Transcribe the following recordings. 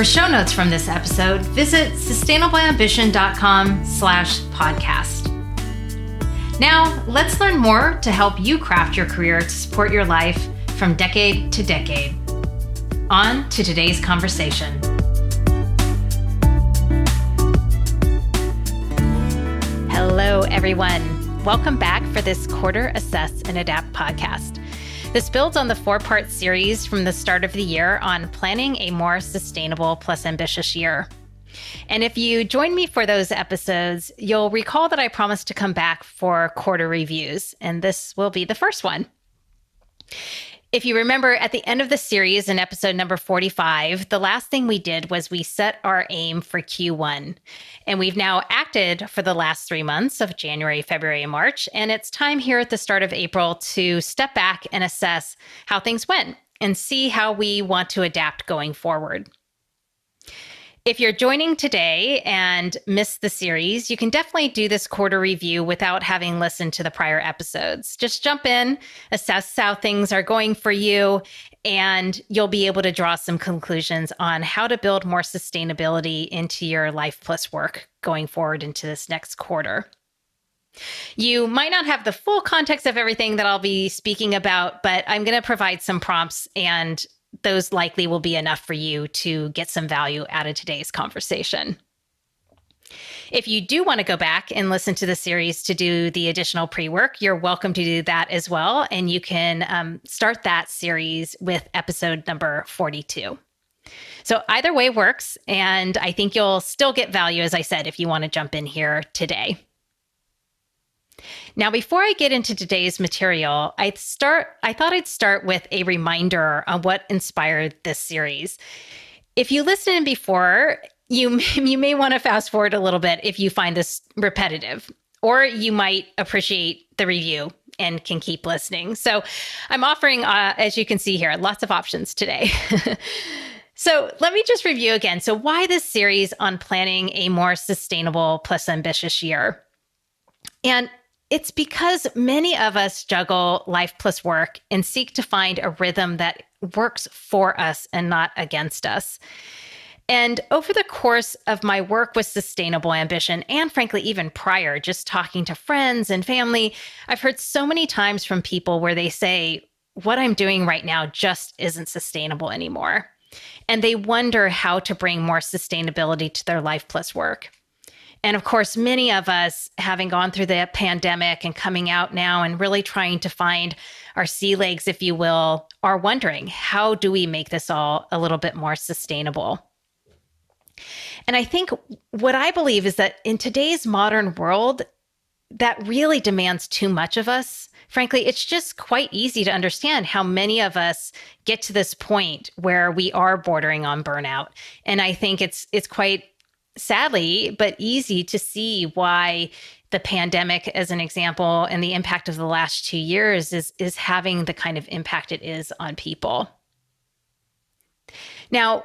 For show notes from this episode, visit sustainableambition.com slash podcast. Now, let's learn more to help you craft your career to support your life from decade to decade. On to today's conversation. Hello, everyone. Welcome back for this quarter assess and adapt podcast. This builds on the four part series from the start of the year on planning a more sustainable plus ambitious year. And if you join me for those episodes, you'll recall that I promised to come back for quarter reviews, and this will be the first one. If you remember at the end of the series in episode number 45, the last thing we did was we set our aim for Q1. And we've now acted for the last three months of January, February, and March. And it's time here at the start of April to step back and assess how things went and see how we want to adapt going forward. If you're joining today and missed the series, you can definitely do this quarter review without having listened to the prior episodes. Just jump in, assess how things are going for you, and you'll be able to draw some conclusions on how to build more sustainability into your life plus work going forward into this next quarter. You might not have the full context of everything that I'll be speaking about, but I'm going to provide some prompts and those likely will be enough for you to get some value out of today's conversation. If you do want to go back and listen to the series to do the additional pre work, you're welcome to do that as well. And you can um, start that series with episode number 42. So either way works. And I think you'll still get value, as I said, if you want to jump in here today. Now, before I get into today's material, I start I thought I'd start with a reminder on what inspired this series. If you listened before, you you may want to fast forward a little bit if you find this repetitive, or you might appreciate the review and can keep listening. So, I'm offering, uh, as you can see here, lots of options today. So let me just review again. So, why this series on planning a more sustainable plus ambitious year? And it's because many of us juggle life plus work and seek to find a rhythm that works for us and not against us. And over the course of my work with sustainable ambition, and frankly, even prior, just talking to friends and family, I've heard so many times from people where they say, What I'm doing right now just isn't sustainable anymore. And they wonder how to bring more sustainability to their life plus work. And of course, many of us, having gone through the pandemic and coming out now and really trying to find our sea legs, if you will, are wondering how do we make this all a little bit more sustainable? And I think what I believe is that in today's modern world, that really demands too much of us. Frankly, it's just quite easy to understand how many of us get to this point where we are bordering on burnout. And I think it's it's quite sadly, but easy to see why the pandemic as an example and the impact of the last 2 years is is having the kind of impact it is on people. Now,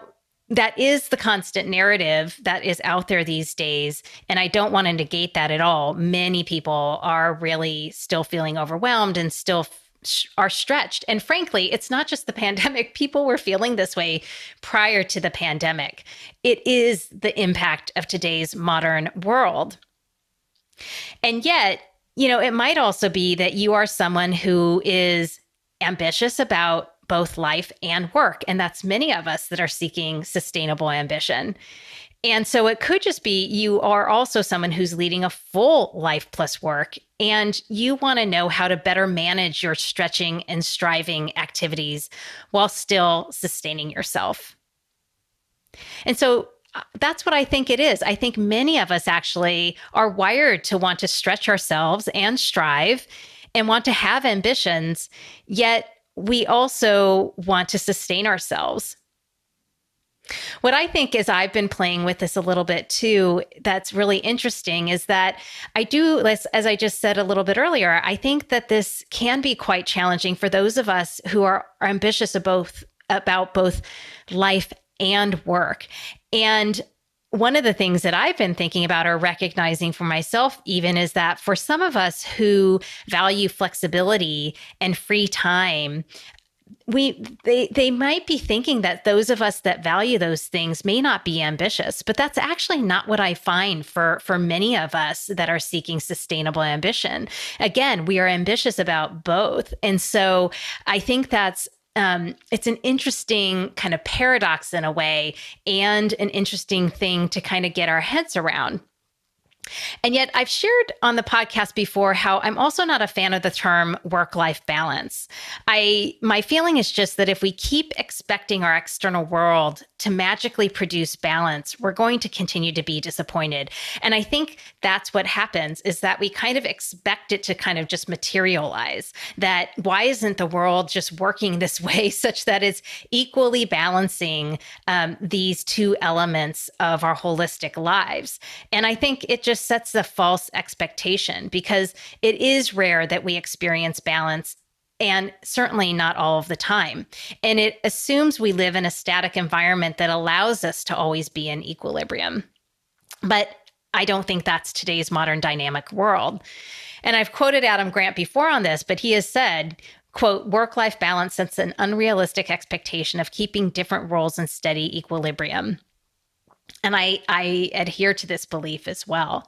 that is the constant narrative that is out there these days. And I don't want to negate that at all. Many people are really still feeling overwhelmed and still are stretched. And frankly, it's not just the pandemic. People were feeling this way prior to the pandemic. It is the impact of today's modern world. And yet, you know, it might also be that you are someone who is ambitious about both life and work. And that's many of us that are seeking sustainable ambition. And so it could just be you are also someone who's leading a full life plus work and you want to know how to better manage your stretching and striving activities while still sustaining yourself. And so uh, that's what I think it is. I think many of us actually are wired to want to stretch ourselves and strive and want to have ambitions, yet we also want to sustain ourselves. What I think is I've been playing with this a little bit too, that's really interesting is that I do, as, as I just said a little bit earlier, I think that this can be quite challenging for those of us who are, are ambitious of both, about both life and work. And one of the things that I've been thinking about or recognizing for myself, even, is that for some of us who value flexibility and free time, we they they might be thinking that those of us that value those things may not be ambitious but that's actually not what i find for for many of us that are seeking sustainable ambition. Again we are ambitious about both. And so i think that's um, it's an interesting kind of paradox in a way and an interesting thing to kind of get our heads around and yet, I've shared on the podcast before how I'm also not a fan of the term work-life balance. I my feeling is just that if we keep expecting our external world to magically produce balance, we're going to continue to be disappointed. And I think that's what happens is that we kind of expect it to kind of just materialize. That why isn't the world just working this way such that it's equally balancing um, these two elements of our holistic lives? And I think it just just sets a false expectation because it is rare that we experience balance and certainly not all of the time. And it assumes we live in a static environment that allows us to always be in equilibrium. But I don't think that's today's modern dynamic world. And I've quoted Adam Grant before on this, but he has said, quote, work life balance sets an unrealistic expectation of keeping different roles in steady equilibrium. And I, I adhere to this belief as well.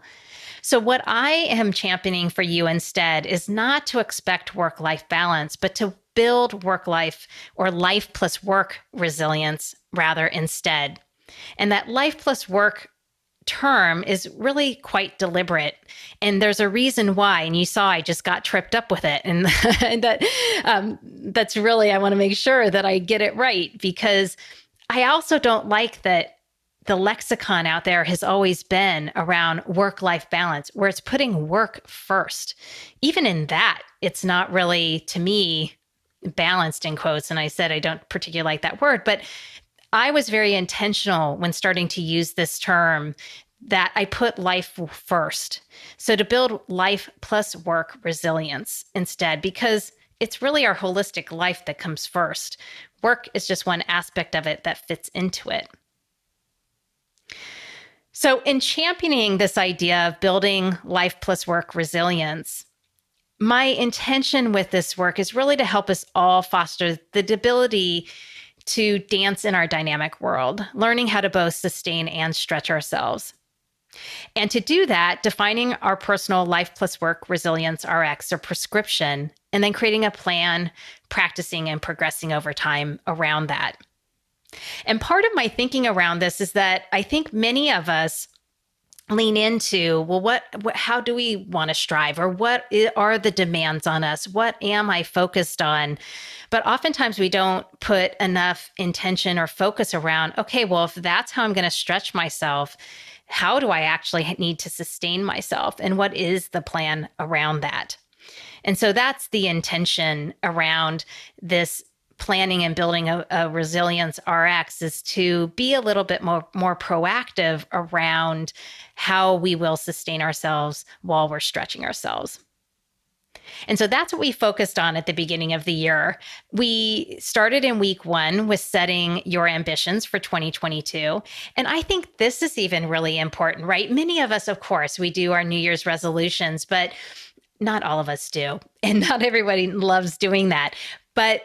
So, what I am championing for you instead is not to expect work life balance, but to build work life or life plus work resilience rather instead. And that life plus work term is really quite deliberate and there's a reason why and you saw i just got tripped up with it and, and that um, that's really i want to make sure that i get it right because i also don't like that the lexicon out there has always been around work life balance, where it's putting work first. Even in that, it's not really, to me, balanced in quotes. And I said I don't particularly like that word, but I was very intentional when starting to use this term that I put life first. So to build life plus work resilience instead, because it's really our holistic life that comes first. Work is just one aspect of it that fits into it. So, in championing this idea of building life plus work resilience, my intention with this work is really to help us all foster the ability to dance in our dynamic world, learning how to both sustain and stretch ourselves. And to do that, defining our personal life plus work resilience RX or prescription, and then creating a plan, practicing, and progressing over time around that. And part of my thinking around this is that I think many of us lean into well what, what how do we want to strive? Or what are the demands on us? What am i focused on? But oftentimes we don't put enough intention or focus around okay well if that's how i'm going to stretch myself how do i actually need to sustain myself? And what is the plan around that? And so that's the intention around this planning and building a, a, resilience RX is to be a little bit more more proactive around how we will sustain ourselves while we're stretching ourselves. And so that's what we focused on at the beginning of the year. We started in week one with setting your ambitions for 2022. And I think this is even really important, right? Many of us, of course, we do our New Year's resolutions, but not all of us do. And not everybody loves doing that. But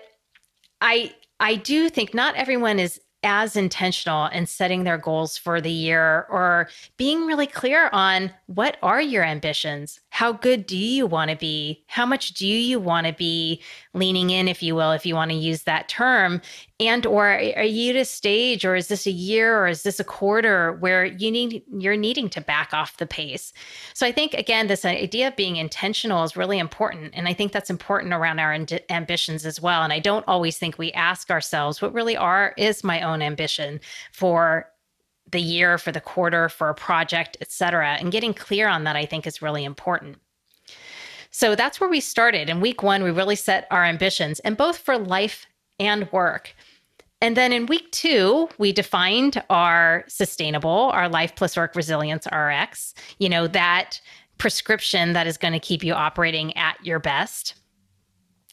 I I do think not everyone is as intentional in setting their goals for the year or being really clear on what are your ambitions. How good do you want to be? How much do you want to be leaning in if you will if you want to use that term and or are you at a stage or is this a year or is this a quarter where you need you're needing to back off the pace? So i think again this idea of being intentional is really important and i think that's important around our ambitions as well. And i don't always think we ask ourselves what really are is my own ambition for the year for the quarter for a project etc and getting clear on that i think is really important. So that's where we started. In week one we really set our ambitions and both for life and work And then in week two, we defined our sustainable, our Life Plus Work Resilience RX, you know, that prescription that is going to keep you operating at your best.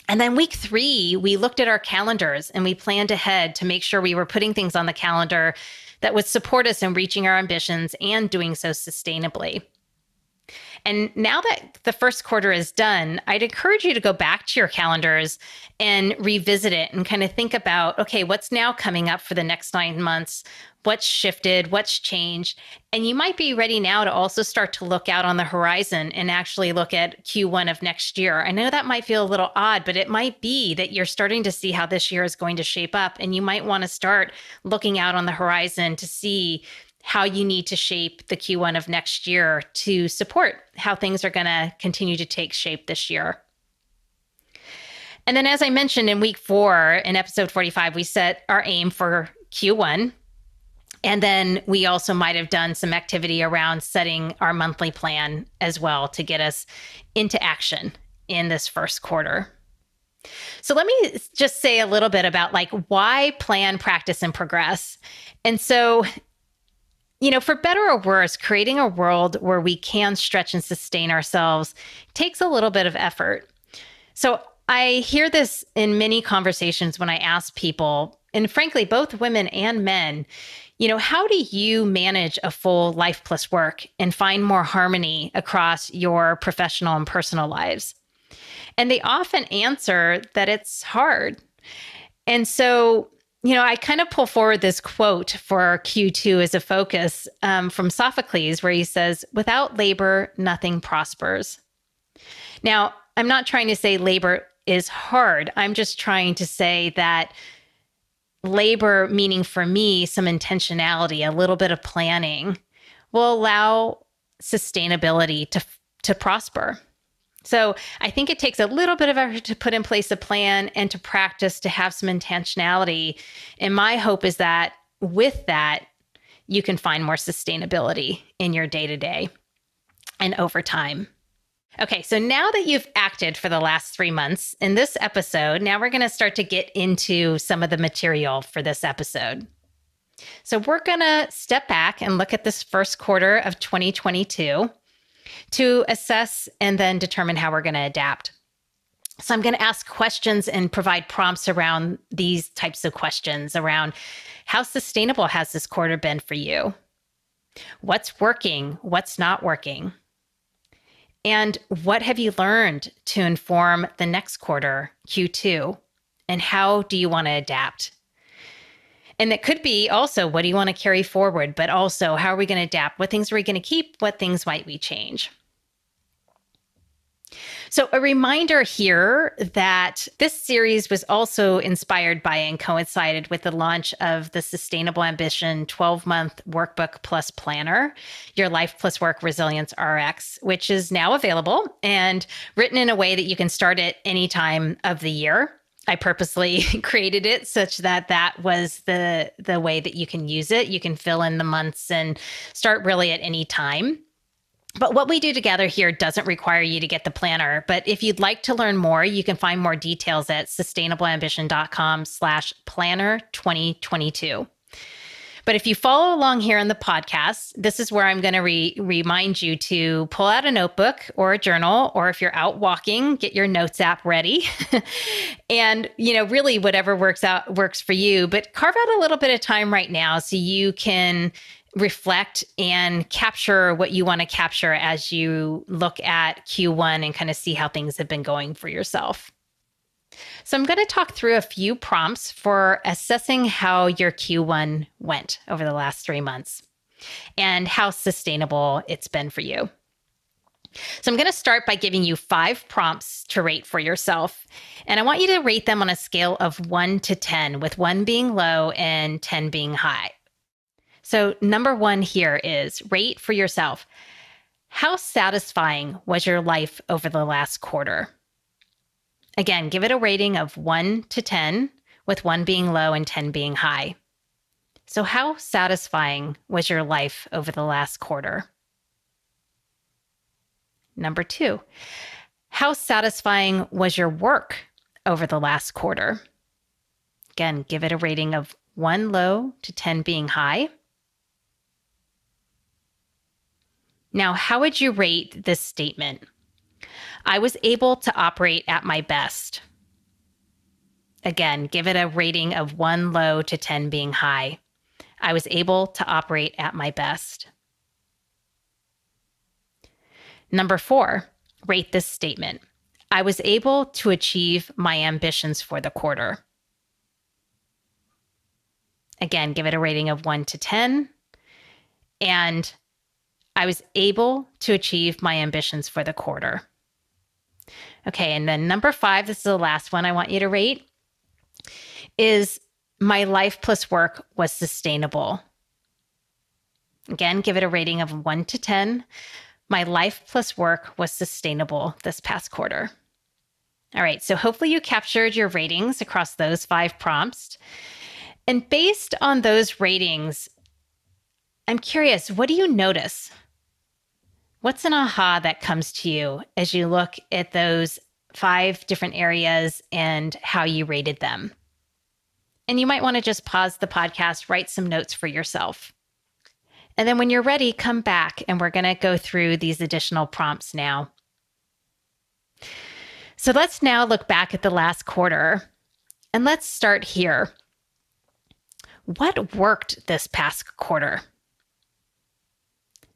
And then week three, we looked at our calendars and we planned ahead to make sure we were putting things on the calendar that would support us in reaching our ambitions and doing so sustainably. And now that the first quarter is done, I'd encourage you to go back to your calendars and revisit it and kind of think about okay, what's now coming up for the next nine months? What's shifted? What's changed? And you might be ready now to also start to look out on the horizon and actually look at Q1 of next year. I know that might feel a little odd, but it might be that you're starting to see how this year is going to shape up. And you might want to start looking out on the horizon to see how you need to shape the Q1 of next year to support how things are going to continue to take shape this year. And then, as I mentioned in week four, in episode 45, we set our aim for Q1. And then we also might have done some activity around setting our monthly plan as well to get us into action in this first quarter. So let me just say a little bit about like why plan, practice, and progress. And so you know, for better or worse, creating a world where we can stretch and sustain ourselves takes a little bit of effort. So I hear this in many conversations when I ask people, and frankly, both women and men, you know, how do you manage a full life plus work and find more harmony across your professional and personal lives? And they often answer that it's hard. And so you know, I kind of pull forward this quote for Q2 as a focus um, from Sophocles, where he says, Without labor, nothing prospers. Now, I'm not trying to say labor is hard. I'm just trying to say that labor, meaning for me, some intentionality, a little bit of planning, will allow sustainability to, to prosper. So I think it takes a little bit of effort to put in place a plan and to practice to have some intentionality. And my hope is that with that, you can find more sustainability in your day to day and over time. Okay, so now that you've acted for the last three months in this episode, now we're going to start to get into some of the material for this episode. So we're going to step back and look at this first quarter of 2022 to assess and then determine how we're going to adapt. So I'm going to ask questions and provide prompts around these types of questions around how sustainable has this quarter been for you? What's working? What's not working? And what have you learned to inform the next quarter, Q2? And how do you want to adapt? And it could be also what do you want to carry forward, but also how are we going to adapt? What things are we going to keep? What things might we change? So, a reminder here that this series was also inspired by and coincided with the launch of the Sustainable Ambition 12 month workbook plus planner, Your Life Plus Work Resilience RX, which is now available and written in a way that you can start at any time of the year. I purposely created it such that that was the the way that you can use it. You can fill in the months and start really at any time. But what we do together here doesn't require you to get the planner. But if you'd like to learn more, you can find more details at sustainableambition.com slash planner 2022. But if you follow along here on the podcast, this is where I'm going to re- remind you to pull out a notebook or a journal, or if you're out walking, get your notes app ready. and, you know, really whatever works out works for you, but carve out a little bit of time right now so you can reflect and capture what you want to capture as you look at Q1 and kind of see how things have been going for yourself. So, I'm going to talk through a few prompts for assessing how your Q1 went over the last three months and how sustainable it's been for you. So, I'm going to start by giving you five prompts to rate for yourself. And I want you to rate them on a scale of one to 10, with one being low and 10 being high. So, number one here is rate for yourself. How satisfying was your life over the last quarter? Again, give it a rating of one to 10, with one being low and 10 being high. So, how satisfying was your life over the last quarter? Number two, how satisfying was your work over the last quarter? Again, give it a rating of one low to 10 being high. Now, how would you rate this statement? I was able to operate at my best. Again, give it a rating of one low to 10 being high. I was able to operate at my best. Number four, rate this statement. I was able to achieve my ambitions for the quarter. Again, give it a rating of one to 10. And I was able to achieve my ambitions for the quarter. Okay, and then number five, this is the last one I want you to rate, is my life plus work was sustainable. Again, give it a rating of one to 10. My life plus work was sustainable this past quarter. All right, so hopefully you captured your ratings across those five prompts. And based on those ratings, I'm curious, what do you notice? What's an aha that comes to you as you look at those five different areas and how you rated them? And you might want to just pause the podcast, write some notes for yourself. And then when you're ready, come back and we're going to go through these additional prompts now. So let's now look back at the last quarter and let's start here. What worked this past quarter?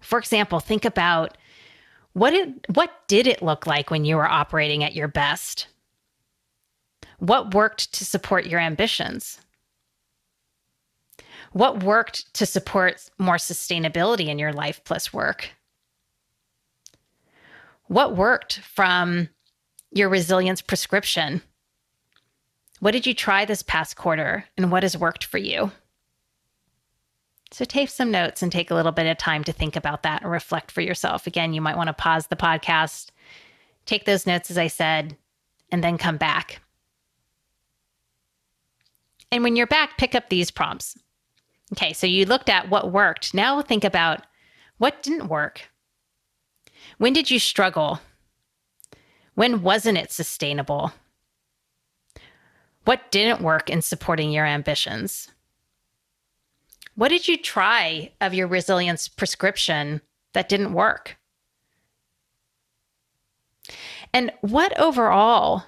For example, think about what did what did it look like when you were operating at your best? What worked to support your ambitions? What worked to support more sustainability in your life plus work? What worked from your resilience prescription? What did you try this past quarter and what has worked for you? So take some notes and take a little bit of time to think about that and reflect for yourself. Again, you might want to pause the podcast, take those notes, as I said, and then come back. And when you're back, pick up these prompts. Okay, so you looked at what worked. Now think about what didn't work. When did you struggle? When wasn't it sustainable? What didn't work in supporting your ambitions? What did you try of your resilience prescription that didn't work? And what overall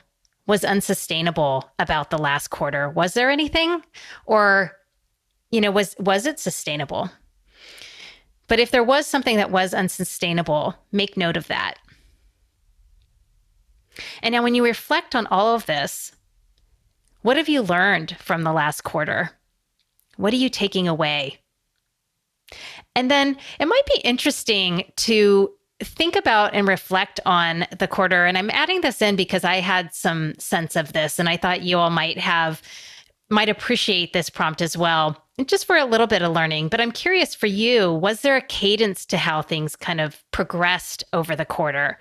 was unsustainable about the last quarter? Was there anything or you know was was it sustainable? But if there was something that was unsustainable, make note of that. And now when you reflect on all of this, what have you learned from the last quarter? What are you taking away? And then it might be interesting to think about and reflect on the quarter. And I'm adding this in because I had some sense of this and I thought you all might have might appreciate this prompt as well, just for a little bit of learning. But I'm curious for you, was there a cadence to how things kind of progressed over the quarter?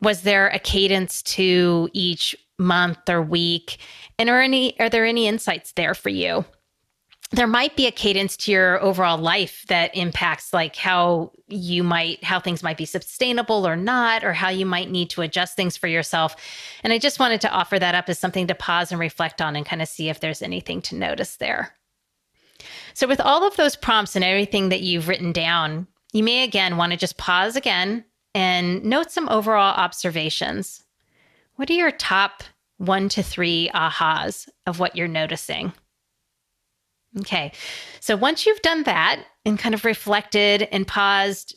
Was there a cadence to each month or week? And are any are there any insights there for you? There might be a cadence to your overall life that impacts like how you might how things might be sustainable or not or how you might need to adjust things for yourself. And i just wanted to offer that up as something to pause and reflect on and kind of see if there's anything to notice there. So with all of those prompts and everything that you've written down you may again want to just pause again and note some overall observations. What are your top one to three ahas of what you're noticing Okay. So once you've done that and kind of reflected and paused,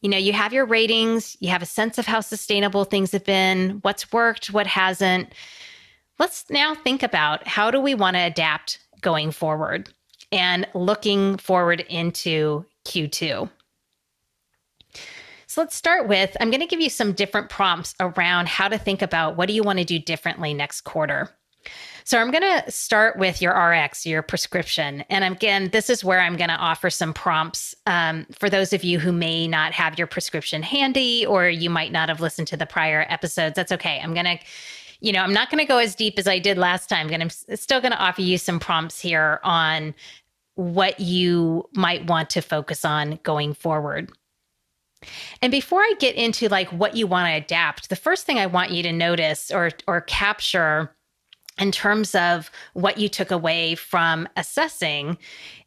you know, you have your ratings, you have a sense of how sustainable things have been, what's worked, what hasn't. Let's now think about how do we want to adapt going forward and looking forward into Q2. So let's start with I'm going to give you some different prompts around how to think about what do you want to do differently next quarter. So I'm going to start with your RX, your prescription. And again, this is where I'm going to offer some prompts um, for those of you who may not have your prescription handy or you might not have listened to the prior episodes. That's okay. I'm going to you know, I'm not going to go as deep as I did last time. But I'm still going to offer you some prompts here on what you might want to focus on going forward. And before I get into like what you want to adapt, the first thing I want you to notice or or capture in terms of what you took away from assessing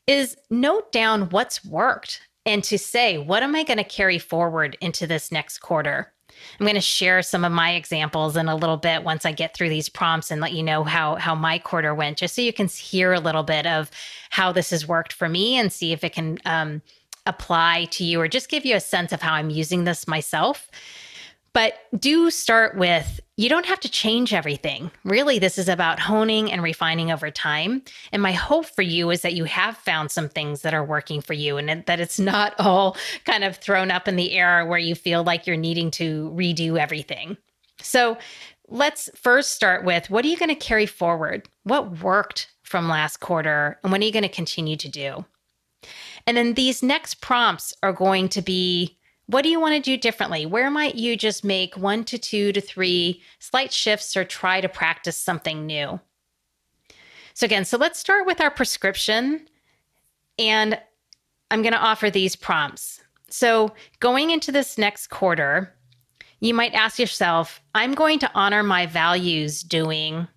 is note down what's worked and to say, what am I going to carry forward into this next quarter? I'm going to share some of my examples in a little bit once I get through these prompts and let you know how how my quarter went, just so you can hear a little bit of how this has worked for me and see if it can um, apply to you or just give you a sense of how I'm using this myself. But do start with you don't have to change everything. Really, this is about honing and refining over time. And my hope for you is that you have found some things that are working for you and that it's not all kind of thrown up in the air where you feel like you're needing to redo everything. So let's first start with what are you going to carry forward? What worked from last quarter? And what are you going to continue to do? And then these next prompts are going to be what do you want to do differently? Where might you just make one to two to three slight shifts or try to practice something new? So, again, so let's start with our prescription. And I'm going to offer these prompts. So, going into this next quarter, you might ask yourself, I'm going to honor my values doing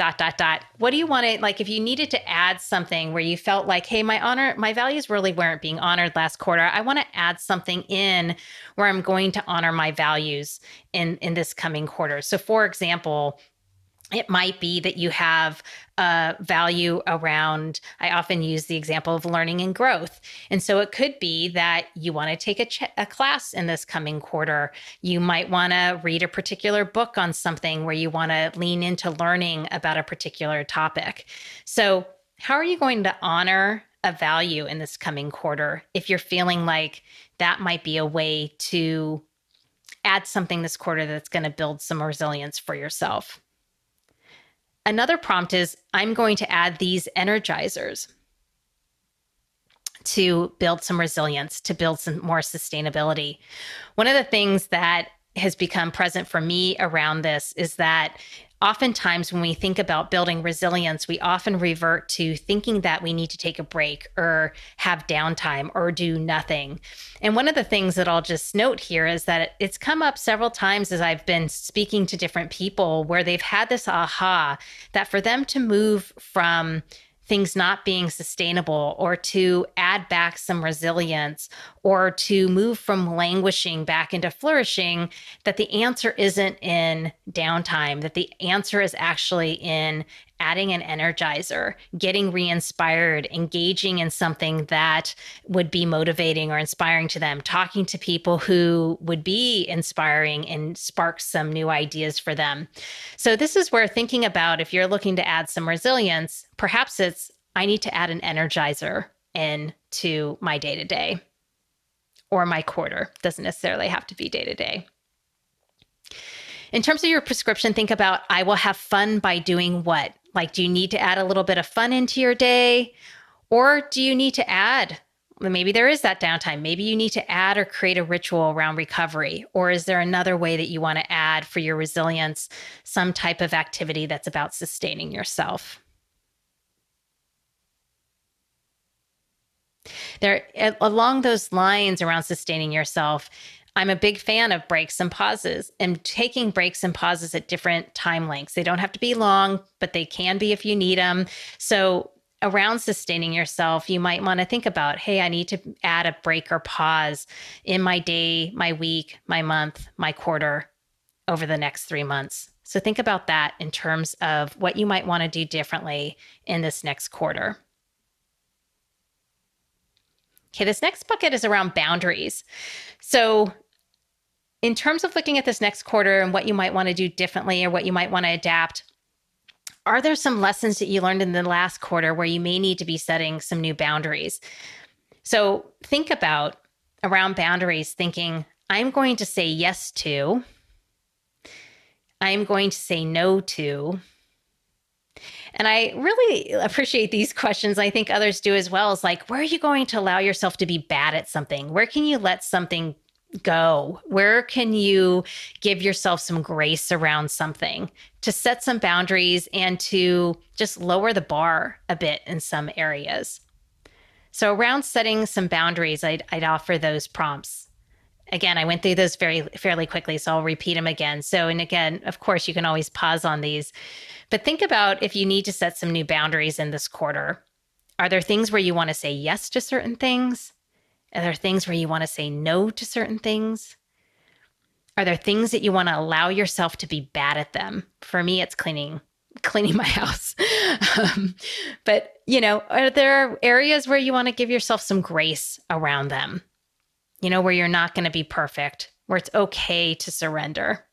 dot dot dot. What do you want to like if you needed to add something where you felt like hey my honor my values really weren't being honored last quarter i want to add something in where i'm going to honor my values in in this coming quarter. So for example it might be that you have a value around i often use the example of learning and growth. And so it could be that you want to take a, ch- a class in this coming quarter. You might want to read a particular book on something where you want to lean into learning about a particular topic. So how are you going to honor a value in this coming quarter if you're feeling like that might be a way to add something this quarter that's going to build some resilience for yourself Another prompt is I'm going to add these energizers to build some resilience, to build some more sustainability. One of the things that has become present for me around this is that oftentimes when we think about building resilience, we often revert to thinking that we need to take a break or have downtime or do nothing. And one of the things that I'll just note here is that it's come up several times as I've been speaking to different people where they've had this aha that for them to move from things not being sustainable or to add back some resilience or to move from languishing back into flourishing, that the answer isn't in downtime, that the answer is actually in adding an energizer, getting re inspired, engaging in something that would be motivating or inspiring to them, talking to people who would be inspiring and spark some new ideas for them. So, this is where thinking about if you're looking to add some resilience, perhaps it's I need to add an energizer in to my day to day or my quarter. Doesn't necessarily have to be day to day. In terms of your prescription, think about I will have fun by doing what? Like, do you need to add a little bit of fun into your day? Or do you need to add? Maybe there is that downtime. Maybe you need to add or create a ritual around recovery. Or is there another way that you want to add for your resilience some type of activity that's about sustaining yourself? There, along those lines around sustaining yourself, I'm a big fan of breaks and pauses and taking breaks and pauses at different time lengths. They don't have to be long, but they can be if you need them. So, around sustaining yourself, you might want to think about hey, I need to add a break or pause in my day, my week, my month, my quarter over the next three months. So, think about that in terms of what you might want to do differently in this next quarter. Okay, this next bucket is around boundaries. So, in terms of looking at this next quarter and what you might want to do differently or what you might want to adapt, are there some lessons that you learned in the last quarter where you may need to be setting some new boundaries? So, think about around boundaries, thinking, I'm going to say yes to, I'm going to say no to, and I really appreciate these questions. I think others do as well. Is like, where are you going to allow yourself to be bad at something? Where can you let something go? Where can you give yourself some grace around something to set some boundaries and to just lower the bar a bit in some areas? So, around setting some boundaries, I'd, I'd offer those prompts. Again, I went through those very fairly quickly, so I'll repeat them again. So, and again, of course, you can always pause on these, but think about if you need to set some new boundaries in this quarter. Are there things where you want to say yes to certain things? Are there things where you want to say no to certain things? Are there things that you want to allow yourself to be bad at them? For me, it's cleaning cleaning my house. um, but, you know, are there areas where you want to give yourself some grace around them? You know, where you're not going to be perfect, where it's okay to surrender.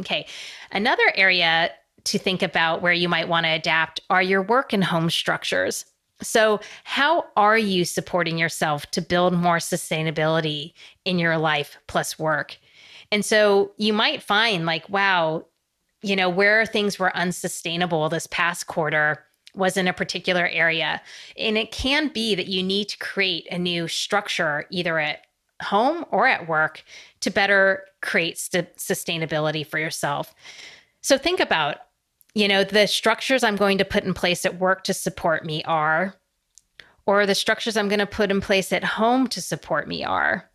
Okay. Another area to think about where you might want to adapt are your work and home structures. So, how are you supporting yourself to build more sustainability in your life plus work? And so you might find like, wow, you know, where things were unsustainable this past quarter was in a particular area. And it can be that you need to create a new structure either at home or at work to better create st- sustainability for yourself. So think about, you know, the structures I'm going to put in place at work to support me are, or the structures I'm going to put in place at home to support me are.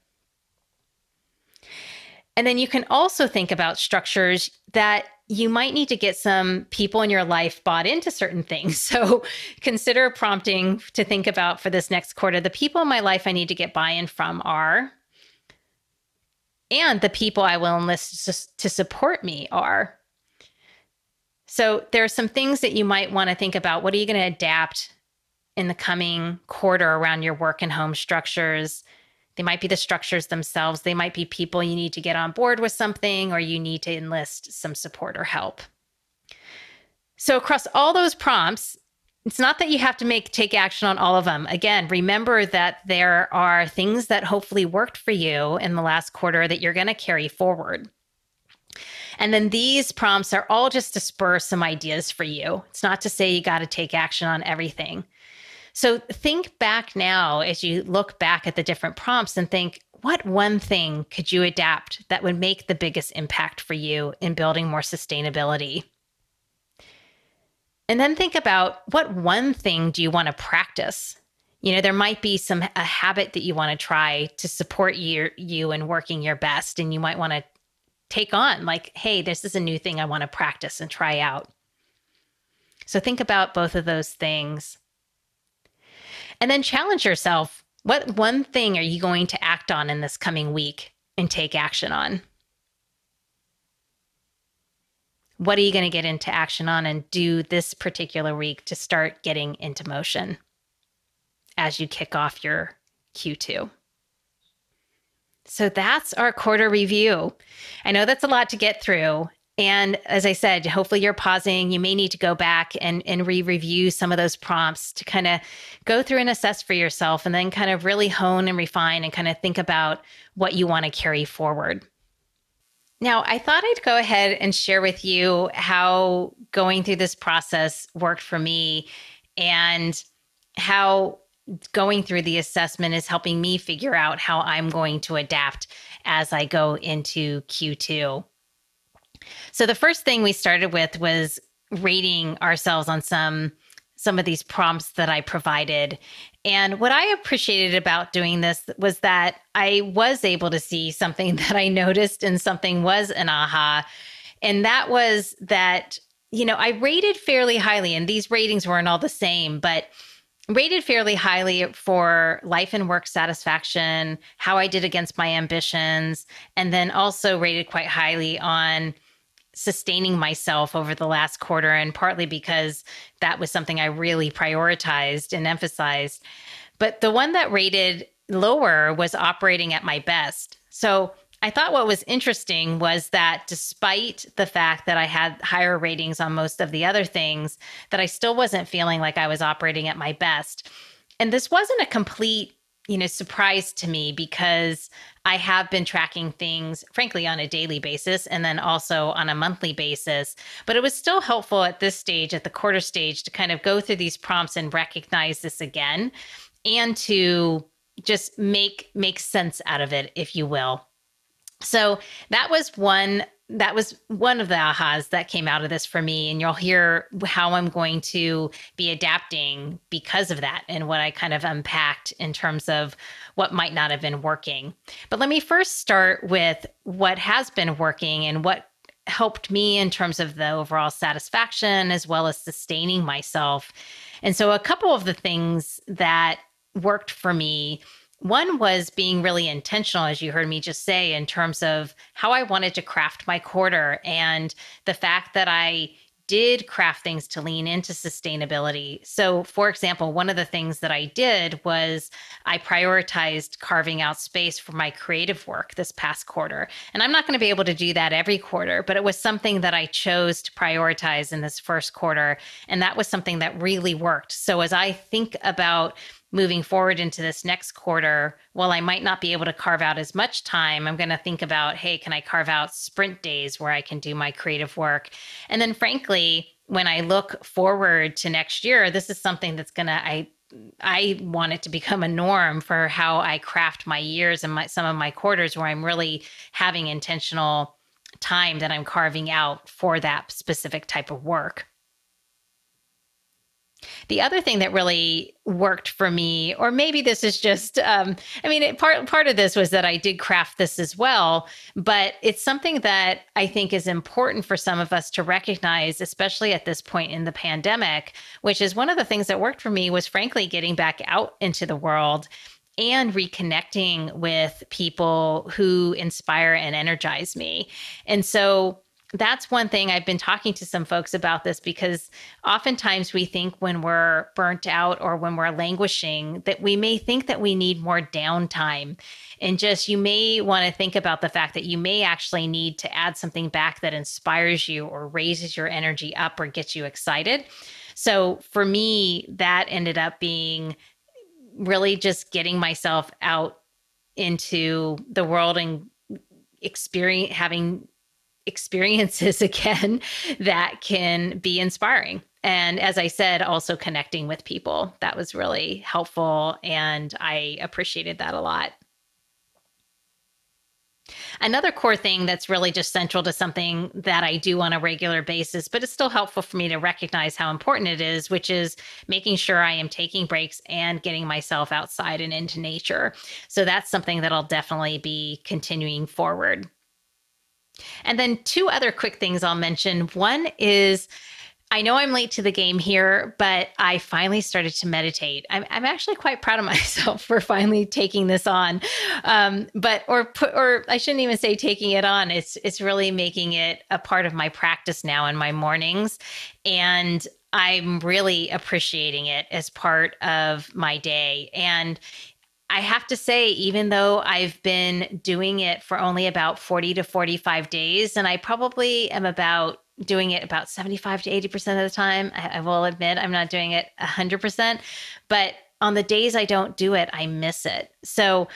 And then you can also think about structures that you might need to get some people in your life bought into certain things. So consider prompting to think about for this next quarter the people in my life I need to get buy in from are, and the people I will enlist to support me are. So there are some things that you might want to think about. What are you going to adapt in the coming quarter around your work and home structures? They might be the structures themselves. They might be people you need to get on board with something or you need to enlist some support or help. So across all those prompts, it's not that you have to make take action on all of them. Again, remember that there are things that hopefully worked for you in the last quarter that you're going to carry forward. And then these prompts are all just to spur some ideas for you. It's not to say you got to take action on everything. So think back now as you look back at the different prompts and think, what one thing could you adapt that would make the biggest impact for you in building more sustainability? And then think about what one thing do you want to practice? You know, there might be some a habit that you want to try to support you you in working your best and you might want to take on like, hey, this is a new thing I want to practice and try out. So think about both of those things. And then challenge yourself. What one thing are you going to act on in this coming week and take action on? What are you going to get into action on and do this particular week to start getting into motion as you kick off your Q2? So that's our quarter review. I know that's a lot to get through. And as I said, hopefully you're pausing. You may need to go back and, and re review some of those prompts to kind of go through and assess for yourself and then kind of really hone and refine and kind of think about what you want to carry forward. Now, I thought I'd go ahead and share with you how going through this process worked for me and how going through the assessment is helping me figure out how I'm going to adapt as I go into Q2. So the first thing we started with was rating ourselves on some some of these prompts that I provided. And what I appreciated about doing this was that I was able to see something that I noticed and something was an aha. And that was that, you know, I rated fairly highly, and these ratings weren't all the same, but rated fairly highly for life and work satisfaction, how I did against my ambitions, and then also rated quite highly on sustaining myself over the last quarter, and partly because that was something I really prioritized and emphasized. But the one that rated lower was operating at my best. So I thought what was interesting was that despite the fact that I had higher ratings on most of the other things, that I still wasn't feeling like I was operating at my best. And this wasn't a complete you know, surprise to me because I have been tracking things, frankly, on a daily basis and then also on a monthly basis. But it was still helpful at this stage, at the quarter stage, to kind of go through these prompts and recognize this again and to just make make sense out of it, if you will. So that was one that was one of the ahas that came out of this for me. And you'll hear how I'm going to be adapting because of that and what I kind of unpacked in terms of what might not have been working. But let me first start with what has been working and what helped me in terms of the overall satisfaction as well as sustaining myself. And so, a couple of the things that worked for me one was being really intentional, as you heard me just say, in terms of how I wanted to craft my quarter and the fact that I did craft things to lean into sustainability. So, for example, one of the things that I did was I prioritized carving out space for my creative work this past quarter. And I'm not going to be able to do that every quarter, but it was something that I chose to prioritize in this first quarter. And that was something that really worked. So, as I think about moving forward into this next quarter, while I might not be able to carve out as much time, I'm going to think about, hey, can I carve out sprint days where I can do my creative work? And then, frankly, when I look forward to next year, this is something that's going to, I, I want it to become a norm for how I craft my years and my, some of my quarters where I'm really having intentional time that I'm carving out for that specific type of work. The other thing that really worked for me, or maybe this is just, um, I mean, it, part part of this was that I did craft this as well, but it's something that I think is important for some of us to recognize, especially at this point in the pandemic. Which is one of the things that worked for me was, frankly, getting back out into the world and reconnecting with people who inspire and energize me. And so that's one thing I've been talking to some folks about this because oftentimes we think when we're burnt out or when we're languishing that we may think that we need more downtime. And just you may want to think about the fact that you may actually need to add something back that inspires you or raises your energy up or gets you excited. So for me, that ended up being really just getting myself out into the world and experience having experiences again that can be inspiring. And as I said, also connecting with people. That was really helpful. And I appreciated that a lot. Another core thing that's really just central to something that I do on a regular basis, but it's still helpful for me to recognize how important it is, which is making sure I am taking breaks and getting myself outside and into nature. So that's something that I'll definitely be continuing forward. And then two other quick things I'll mention. One is I know I'm late to the game here, but I finally started to meditate. I'm, I'm actually quite proud of myself for finally taking this on. Um, but or put or I shouldn't even say taking it on. It's it's really making it a part of my practice now in my mornings, and I'm really appreciating it as part of my day. And I have to say, even though I've been doing it for only about 40 to 45 days, and I probably am about doing it about 75 to 80% of the time, I, I will admit I'm not doing it 100%. But on the days I don't do it, I miss it. So,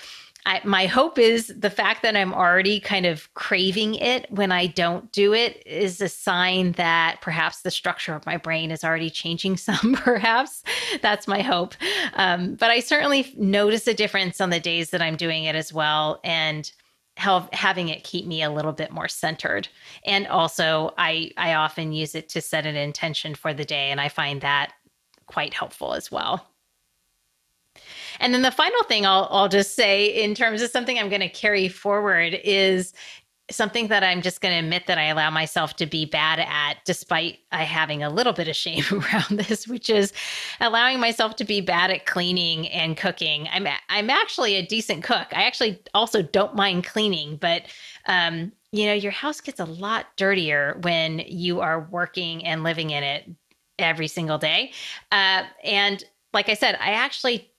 I, my hope is the fact that I'm already kind of craving it when I don't do it is a sign that perhaps the structure of my brain is already changing some, perhaps. That's my hope. Um, but I certainly notice a difference on the days that I'm doing it as well. And how, having it keep me a little bit more centered. And also, I, I often use it to set an intention for the day. And I find that quite helpful as well. And then the final thing I'll, I'll just say in terms of something I'm going to carry forward is something that I'm just going to admit that I allow myself to be bad at, despite I having a little bit of shame around this, which is allowing myself to be bad at cleaning and cooking. I'm I'm actually a decent cook. I actually also don't mind cleaning, but um, you know, your house gets a lot dirtier when you are working and living in it every single day. Uh, and like I said, I actually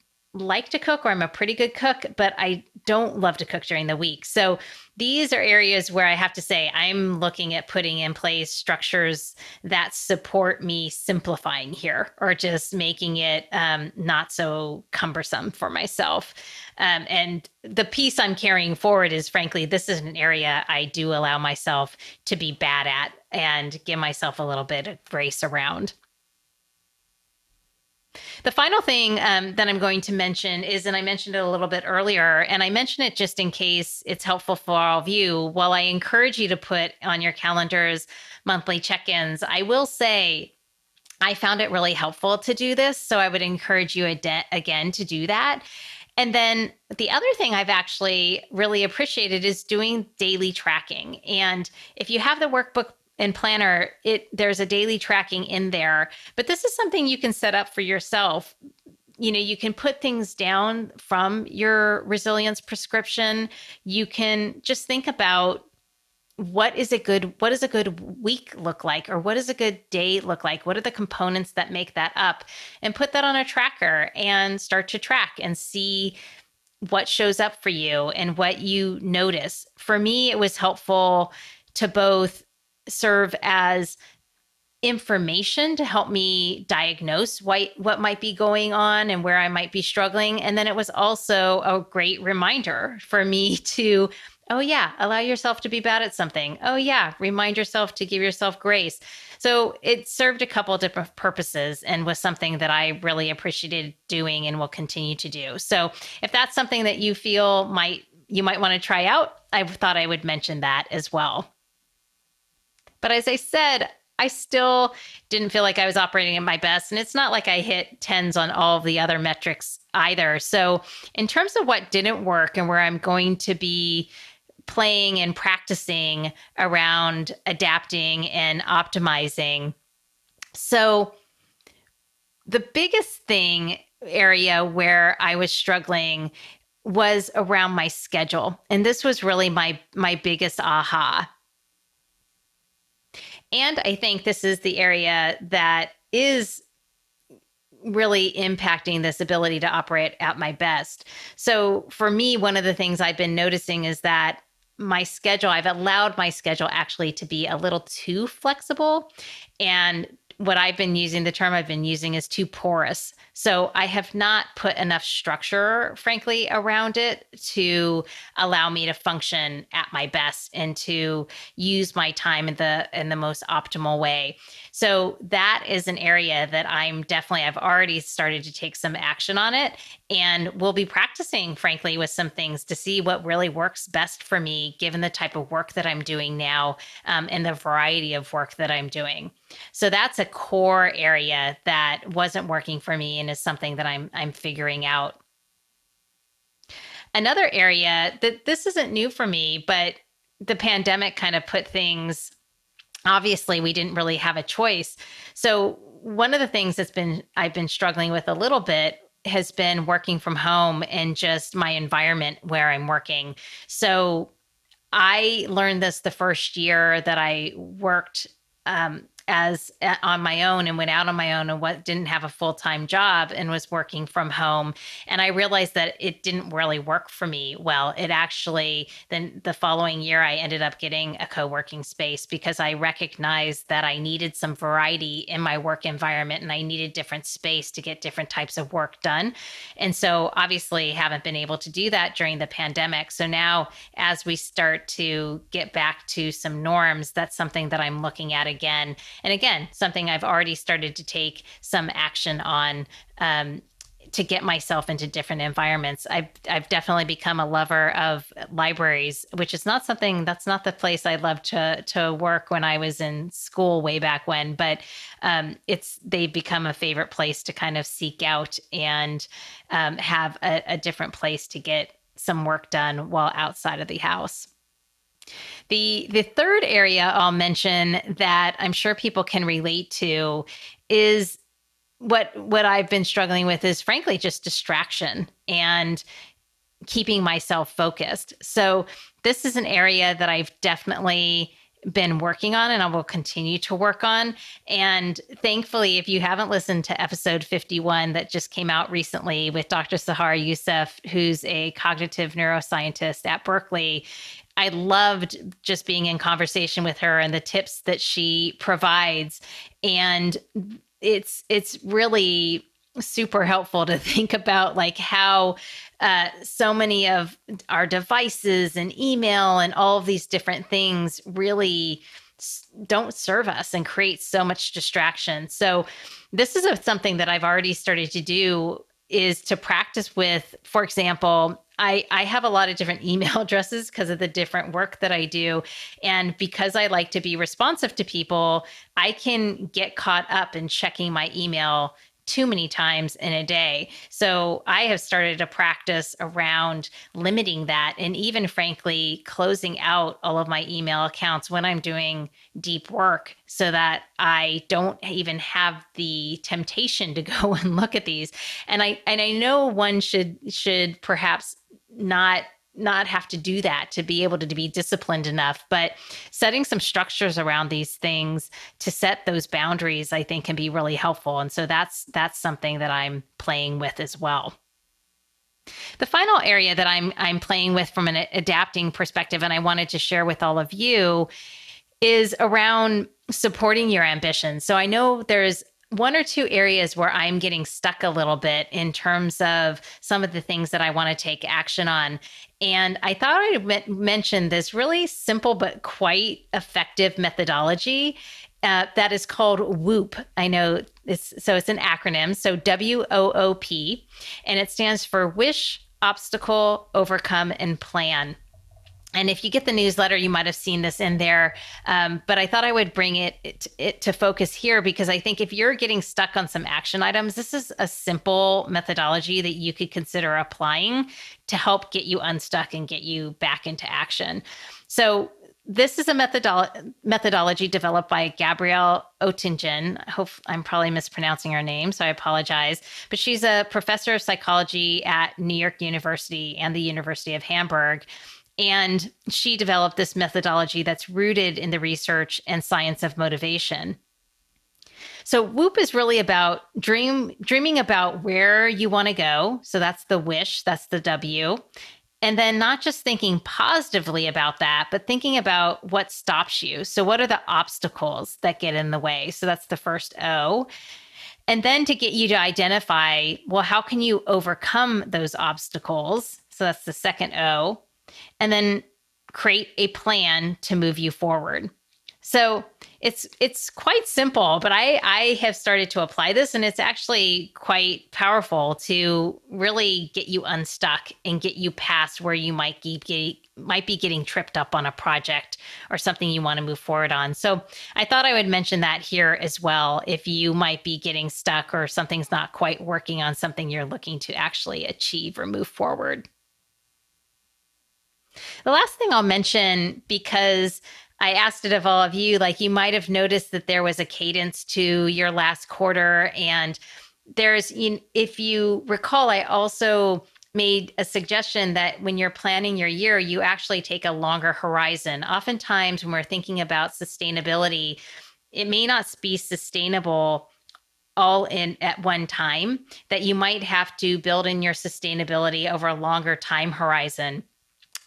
like to cook or I'm a pretty good cook, but I don't love to cook during the week. So these are areas where I have to say I'm looking at putting in place structures that support me simplifying here or just making it um, not so cumbersome for myself. Um, and the piece I'm carrying forward is frankly, this is an area I do allow myself to be bad at and give myself a little bit of grace around. The final thing um, that I'm going to mention is, and I mentioned it a little bit earlier, and I mention it just in case it's helpful for all of you. While I encourage you to put on your calendars monthly check ins, I will say I found it really helpful to do this. So I would encourage you ad- again to do that. And then the other thing I've actually really appreciated is doing daily tracking. And if you have the workbook and planner, it there's a daily tracking in there. But this is something you can set up for yourself. You know, you can put things down from your resilience prescription. You can just think about what is a good what does a good week look like or what does a good day look like what are the components that make that up and put that on a tracker and start to track and see what shows up for you and what you notice for me it was helpful to both serve as information to help me diagnose what, what might be going on and where I might be struggling. And then it was also a great reminder for me to Oh, yeah. Allow yourself to be bad at something. Oh, yeah. Remind yourself to give yourself grace. So it served a couple different purposes and was something that I really appreciated doing and will continue to do. So if that's something that you feel might you might want to try out, I thought I would mention that as well. But as I said, I still didn't feel like I was operating at my best. And it's not like I hit tens on all of the other metrics either. So, in terms of what didn't work and where I'm going to be playing and practicing around adapting and optimizing. So, the biggest thing area where I was struggling was around my schedule. And this was really my my biggest aha. And I think this is the area that is really impacting this ability to operate at my best. So for me, one of the things I've been noticing is that my schedule, I've allowed my schedule actually to be a little too flexible. And what I've been using, the term I've been using is too porous. So I have not put enough structure, frankly, around it to allow me to function at my best and to use my time in the in the most optimal way. So that is an area that I'm definitely I've already started to take some action on it and we'll be practicing frankly with some things to see what really works best for me given the type of work that I'm doing now um, and the variety of work that I'm doing. So that's a core area that wasn't working for me and is something that I'm I'm figuring out. Another area that this isn't new for me, but the pandemic kind of put things obviously we didn't really have a choice. So one of the things that's been I've been struggling with a little bit has been working from home and just my environment where I'm working. So I learned this the first year that I worked um, as uh, on my own and went out on my own and what didn't have a full-time job and was working from home. And i realized that it didn't really work for me well. It actually then the following year i ended up getting a co-working space because i recognized that i needed some variety in my work environment and i needed different space to get different types of work done. And so obviously haven't been able to do that during the pandemic. So now as we start to get back to some norms that's something that i'm looking at again and again, something I've already started to take some action on. Um, to get myself into different environments. I've I've definitely become a lover of libraries, which is not something that's not the place I loved to to work when I was in school way back when, but um, it's they've become a favorite place to kind of seek out and um, have a, a different place to get some work done while outside of the house. The the third area I'll mention that I'm sure people can relate to is what what I've been struggling with is frankly just distraction and keeping myself focused. So this is an area that I've definitely been working on and I will continue to work on. And thankfully, if you haven't listened to episode 51 that just came out recently with Dr. Sahar Yousef, who's a cognitive neuroscientist at Berkeley, I loved just being in conversation with her and the tips that she provides. And it's it's really super helpful to think about like how uh, so many of our devices and email and all of these different things really don't serve us and create so much distraction. So this is a, something that I've already started to do is to practice with, for example, I, I have a lot of different email addresses because of the different work that I do. And because I like to be responsive to people, I can get caught up in checking my email too many times in a day. So I have started a practice around limiting that and even frankly closing out all of my email accounts when I'm doing deep work so that I don't even have the temptation to go and look at these. And I and I know one should should perhaps not not have to do that to be able to, to, be disciplined enough. But setting some structures around these things to set those boundaries, I think, can be really helpful. And so that's that's something that I'm playing with as well. The final area that I'm I'm playing with from an adapting perspective, and I wanted to share with all of you, is around supporting your ambitions. So I know there's one or two areas where I'm getting stuck a little bit in terms of some of the things that I want to take action on. And I thought I'd mention this really simple but quite effective methodology uh, that is called WOOP. I know it's so it's an acronym. So W O O P, and it stands for Wish, Obstacle, Overcome, and Plan. And if you get the newsletter, you might have seen this in there. Um, but I thought I would bring it, it, it, to focus here because I think if you're getting stuck on some action items, this is a simple methodology that you could consider applying to help get you unstuck and get you back into action. So this is a methodolo- methodology developed by Gabrielle Oettingen. I hope I'm probably mispronouncing her name, so I apologize. But she's a professor of psychology at New York University and the University of Hamburg. And she developed this methodology that's rooted in the research and science of motivation. So WOOP is really about dream dreaming about where you want to go. So that's the wish, that's the W. And then not just thinking positively about that, but thinking about what stops you. So what are the obstacles that get in the way? So that's the first O. And then to get you to identify, well, how can you overcome those obstacles? So that's the second O and then create a plan to move you forward. So it's it's quite simple, but I I have started to apply this and it's actually quite powerful to really get you unstuck and get you past where you might be getting, might be getting tripped up on a project or something you want to move forward on. So I thought I would mention that here as well if you might be getting stuck or something's not quite working on something you're looking to actually achieve or move forward. The last thing I'll mention, because I asked it of all of you, like you might have noticed that there was a cadence to your last quarter. And there's, if you recall, I also made a suggestion that when you're planning your year, you actually take a longer horizon. Oftentimes, when we're thinking about sustainability, it may not be sustainable all in at one time, that you might have to build in your sustainability over a longer time horizon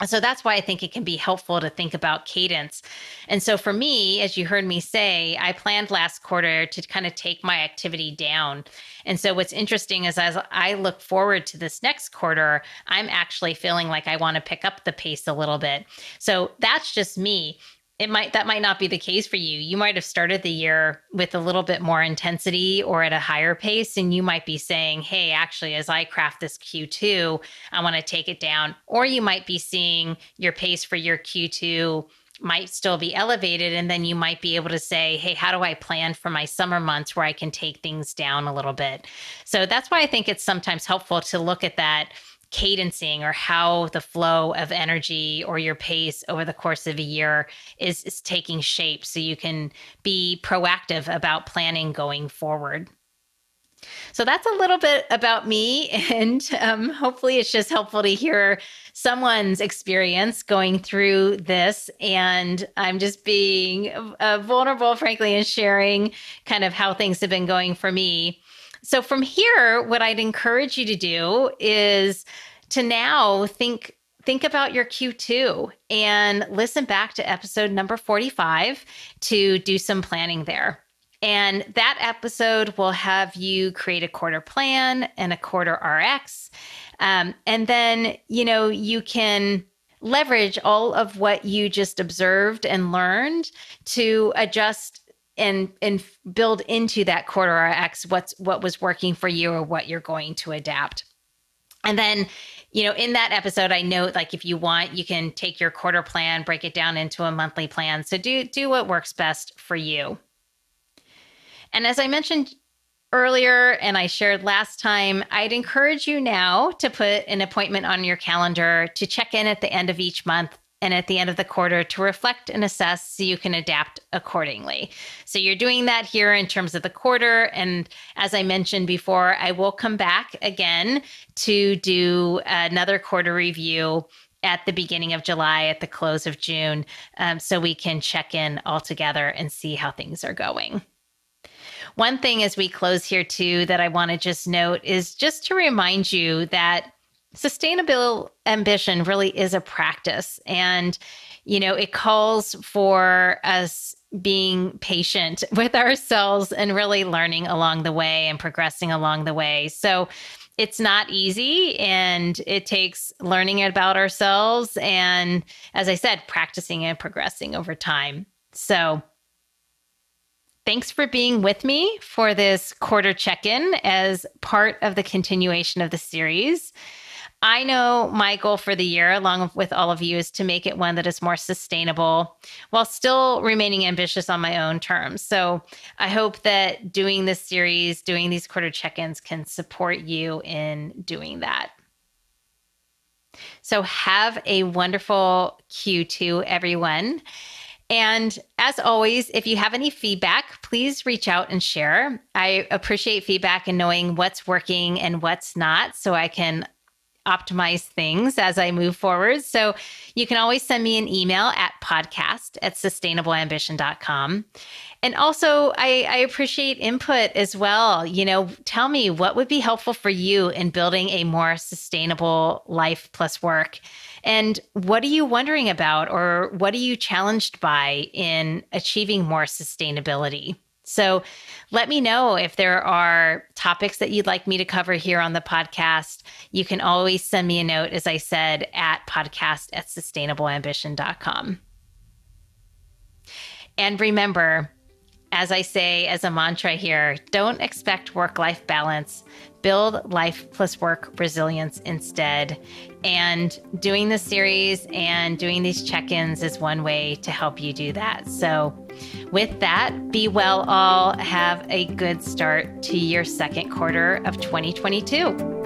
so that's why I think it can be helpful to think about cadence. And so for me, as you heard me say, I planned last quarter to kind of take my activity down. And so what's interesting is as I look forward to this next quarter, I'm actually feeling like I want to pick up the pace a little bit. So that's just me it might that might not be the case for you. You might have started the year with a little bit more intensity or at a higher pace and you might be saying, "Hey, actually as I craft this Q2, I want to take it down." Or you might be seeing your pace for your Q2 might still be elevated and then you might be able to say, "Hey, how do I plan for my summer months where I can take things down a little bit?" So that's why I think it's sometimes helpful to look at that cadencing or how the flow of energy or your pace over the course of a year is, is taking shape so you can be proactive about planning going forward. So that's a little bit about me, and um, hopefully, it's just helpful to hear someone's experience going through this. And I'm just being uh, vulnerable, frankly, and sharing kind of how things have been going for me. So from here, what I'd encourage you to do is to now think think about your Q2 and listen back to episode number 45 to do some planning there. And that episode will have you create a quarter plan and a quarter RX. Um, and then, you know, you can leverage all of what you just observed and learned to adjust and and build into that quarter RX what's what was working for you or what you're going to adapt. And then, you know, in that episode, I note like if you want, you can take your quarter plan, break it down into a monthly plan. So do do what works best for you. And as I mentioned earlier and I shared last time, I'd encourage you now to put an appointment on your calendar to check in at the end of each month and at the end of the quarter to reflect and assess so you can adapt accordingly. So you're doing that here in terms of the quarter. And as I mentioned before, I will come back again to do another quarter review at the beginning of July, at the close of June, um, so we can check in all together and see how things are going. One thing as we close here, too, that I want to just note is just to remind you that sustainable ambition really is a practice. And, you know, it calls for us being patient with ourselves and really learning along the way and progressing along the way. So, it's not easy and it takes learning about ourselves and as i said practicing and progressing over time so Thanks for being with me for this quarter check in as part of the continuation of the series. I know my goal for the year, along with all of you, is to make it one that is more sustainable while still remaining ambitious on my own terms. So I hope that doing this series, doing these quarter check ins, can support you in doing that. So have a wonderful Q2, everyone. And as always, if you have any feedback, please reach out and share. I appreciate feedback and knowing what's working and what's not so I can optimize things as I move forward. So you can always send me an email at podcast at sustainableambition.com. And also, I, I, appreciate input as well. You know, tell me what would be helpful for you in building a more sustainable life plus work. And what are you wondering about, or what are you challenged by in achieving more sustainability? So let me know if there are topics that you'd like me to cover here on the podcast. You can always send me a note, as I said, at podcast at sustainableambition.com. And remember, as I say as a mantra here, don't expect work life balance. Build life plus work resilience instead. And doing this series and doing these check ins is one way to help you do that. So, with that, be well, all. Have a good start to your second quarter of 2022.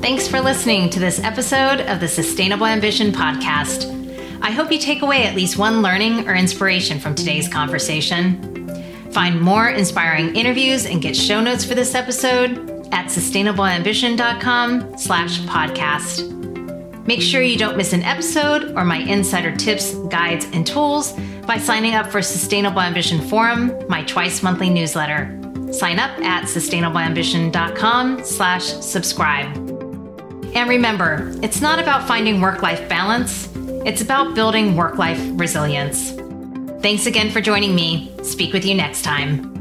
Thanks for listening to this episode of the Sustainable Ambition Podcast. I hope you take away at least one learning or inspiration from today's conversation. Find more inspiring interviews and get show notes for this episode at sustainableambition.com slash podcast. Make sure you don't miss an episode or my insider tips, guides, and tools by signing up for Sustainable Ambition Forum, my twice monthly newsletter. Sign up at sustainableambition.com slash subscribe. And remember, it's not about finding work-life balance, it's about building work-life resilience. Thanks again for joining me. Speak with you next time.